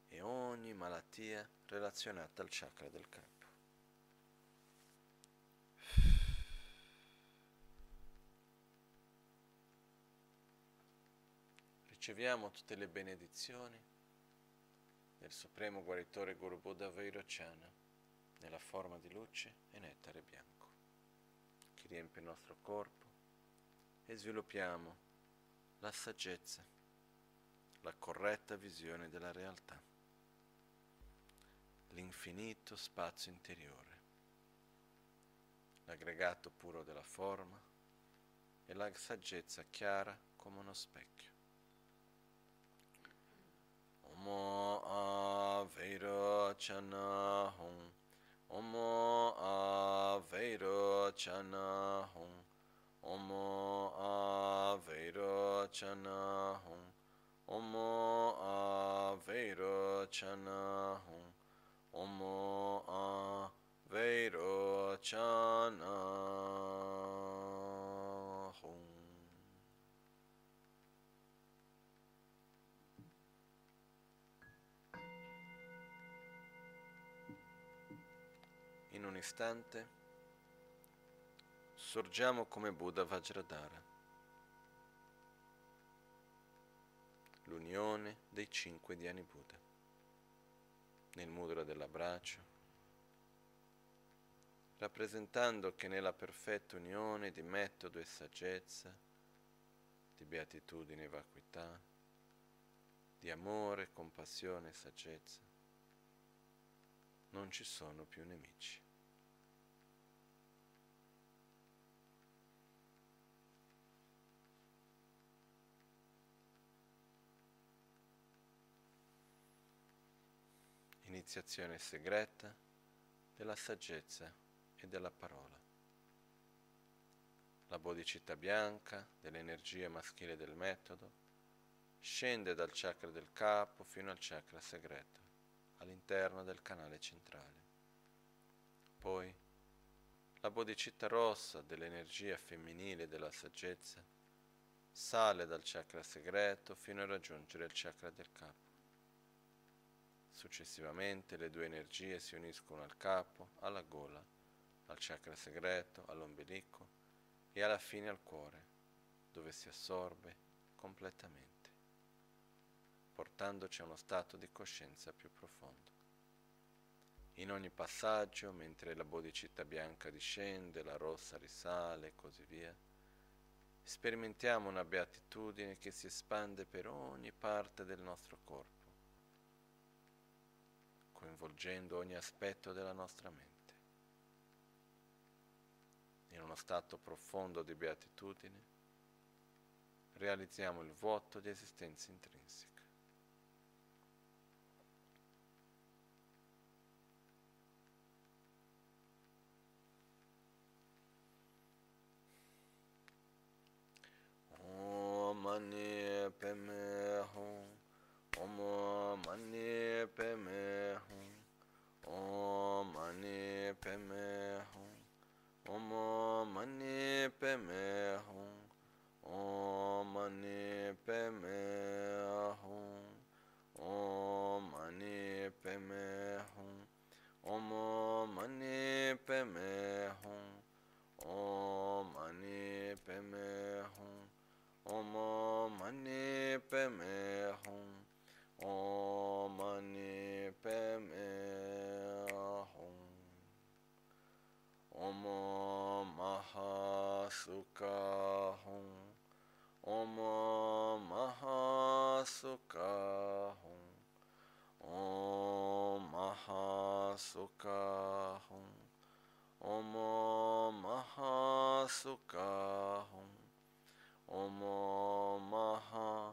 e ogni malattia relazionata al chakra del capo. Riceviamo tutte le benedizioni del Supremo Guaritore Guru Buddha Vairocana nella forma di luce e nettare bianco che riempie il nostro corpo e sviluppiamo la saggezza, la corretta visione della realtà, l'infinito spazio interiore, l'aggregato puro della forma e la saggezza chiara come uno specchio. Omo Aveiro Chana Hum Omo Aveiro Chana Hum Omo Aveiro Chanahum. Omo Aveiro Chanahum. In un istante sorgiamo come Buddha Vajradhara, l'unione dei cinque Dhyani Buddha, nel mudra dell'abbraccio, rappresentando che nella perfetta unione di metodo e saggezza, di beatitudine e vacuità, di amore, compassione e saggezza, non ci sono più nemici. Iniziazione segreta della saggezza e della parola. La bodhicitta bianca dell'energia maschile del metodo scende dal chakra del capo fino al chakra segreto, all'interno del canale centrale. Poi la bodhicitta rossa dell'energia femminile della saggezza sale dal chakra segreto fino a raggiungere il chakra del capo. Successivamente le due energie si uniscono al capo, alla gola, al chakra segreto, all'ombelico e alla fine al cuore, dove si assorbe completamente portandoci a uno stato di coscienza più profondo. In ogni passaggio, mentre la bodhicitta bianca discende, la rossa risale e così via, sperimentiamo una beatitudine che si espande per ogni parte del nostro corpo, coinvolgendo ogni aspetto della nostra mente. In uno stato profondo di beatitudine, realizziamo il vuoto di esistenza intrinseca. Vishwa Shanti Hum. Om Vishwa Shanti Hum. Om Vishwa Shanti Hum. Om Vishwa Shanti Hum. Om Vishwa Shanti Hum ओमो महासुकाहुं ओमो महासुकाहुं ॐ महासुकाहुं ओमो महासुकाहुं ओमो महासुकाहुं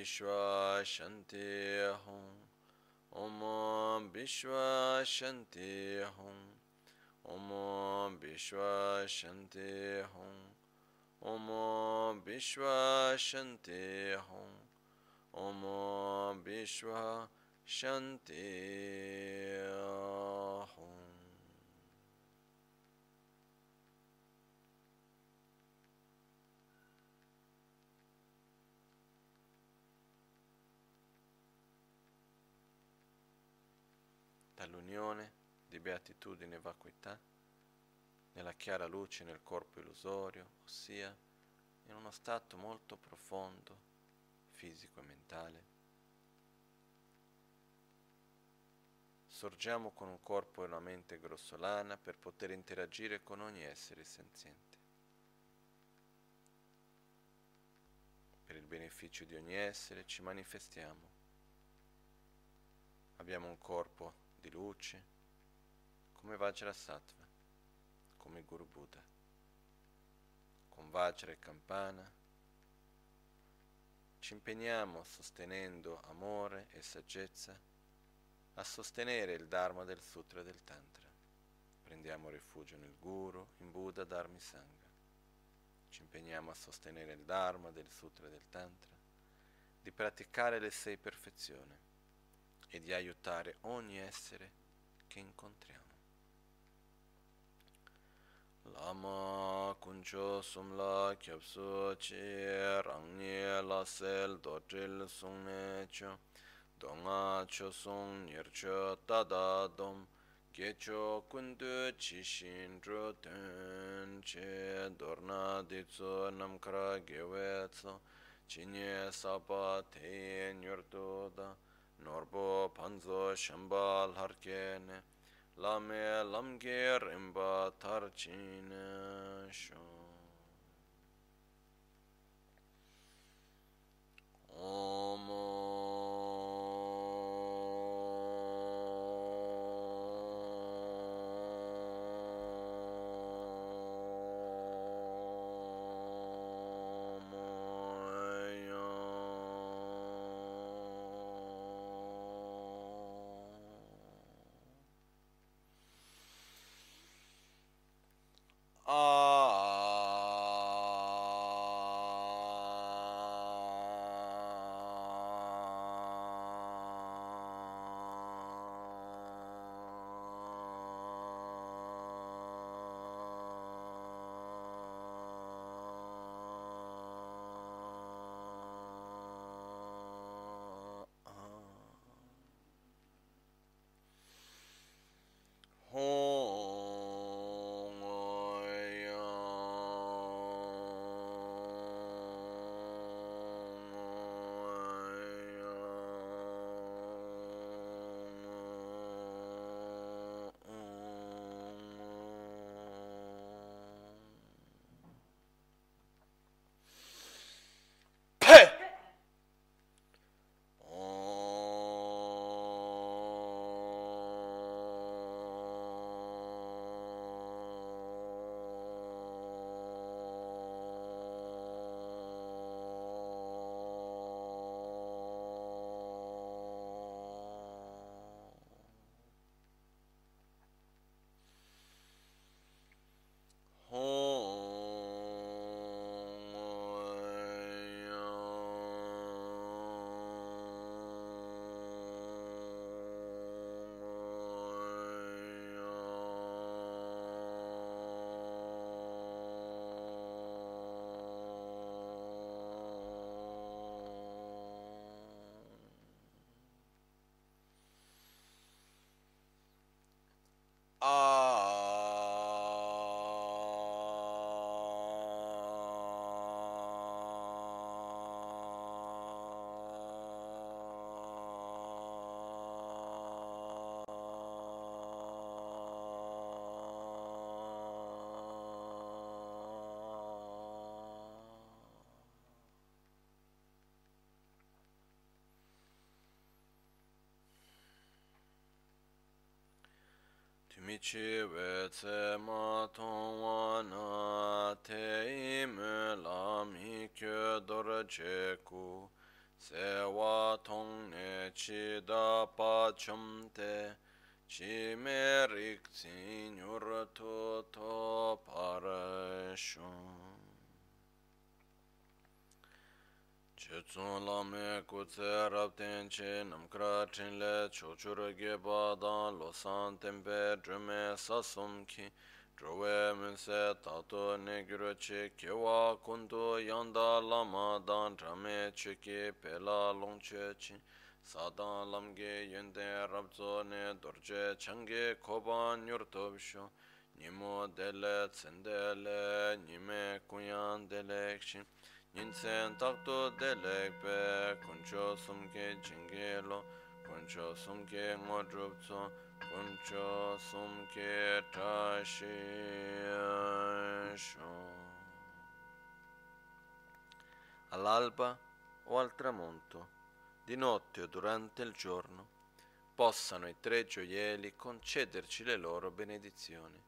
विश्वा शांति हूँ ओम विश्वा शांति हूँ ओम विश्वा शांति हूँ ओम विश्वा शांति हूँ ओम विश्वा शांति dall'unione di beatitudine e vacuità nella chiara luce nel corpo illusorio, ossia in uno stato molto profondo, fisico e mentale. Sorgiamo con un corpo e una mente grossolana per poter interagire con ogni essere senziente. Per il beneficio di ogni essere ci manifestiamo. Abbiamo un corpo di luce, come Vajrasattva, come Guru Buddha. Con Vajra e Campana ci impegniamo sostenendo amore e saggezza a sostenere il Dharma del Sutra del Tantra. Prendiamo rifugio nel Guru, in Buddha, Dharma e Sangha. Ci impegniamo a sostenere il Dharma del Sutra del Tantra, di praticare le sei perfezioni e di aiutare ogni essere che incontriamo. lama kuncho sumla kyapsu chi rangni la sel do tril sungne cho donga cho sung nircho tada dom. Gecho kundu chi shin dro tun che. Dorna di tsu namkara gewe tsu. Chi nye sapa te nyurtu da norbo panzo shamba larken lame lamge rimba tarchin sho om chi we tse ma tong wa na te ime la mi kyo dor che ku se wa tong ne chi da pa chum te chi me rik tsi nyur tu to Chetsun lame kutse rabten che namkra chinle chochura ge badan losan tempe drume sasum ki. Druwe munse tato negiro che kewa kundu yanda lama dan drame che ki pela longche chi. Sadan lamge yende rabzo ne dorje change koban yurtobsho nimo dele tsendele nime kunyan dele kshin Yinsen takto delekpe kuncho sumke jingelo kuncho sumke ngodrupso kuncho sumke tashi All'alba o al tramonto, di notte o durante il giorno, possano i tre gioielli concederci le loro benedizioni,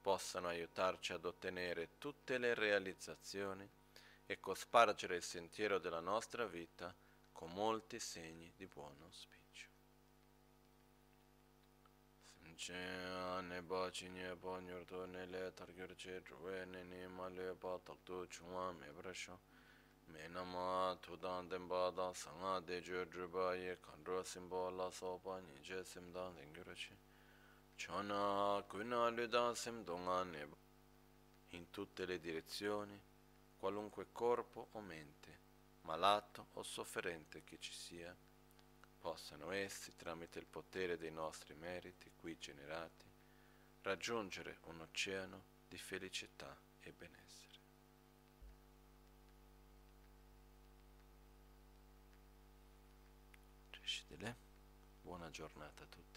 possano aiutarci ad ottenere tutte le realizzazioni e cospargere il sentiero della nostra vita con molti segni di buon auspicio. ne ba chi ne ba nyor to ne le tar gyur che drwe ne ne ma le ba tak tu chungwa me bra sho me na ma tu dan den ba da sanga de jo dru ba ye kan ro sim bo la so pa ni je sim dan den gyur che chona ku na lu da sim dong ne in tutte le direzioni, qualunque corpo o mente, malato o sofferente che ci sia, possano essi, tramite il potere dei nostri meriti qui generati, raggiungere un oceano di felicità e benessere. Buona giornata a tutti.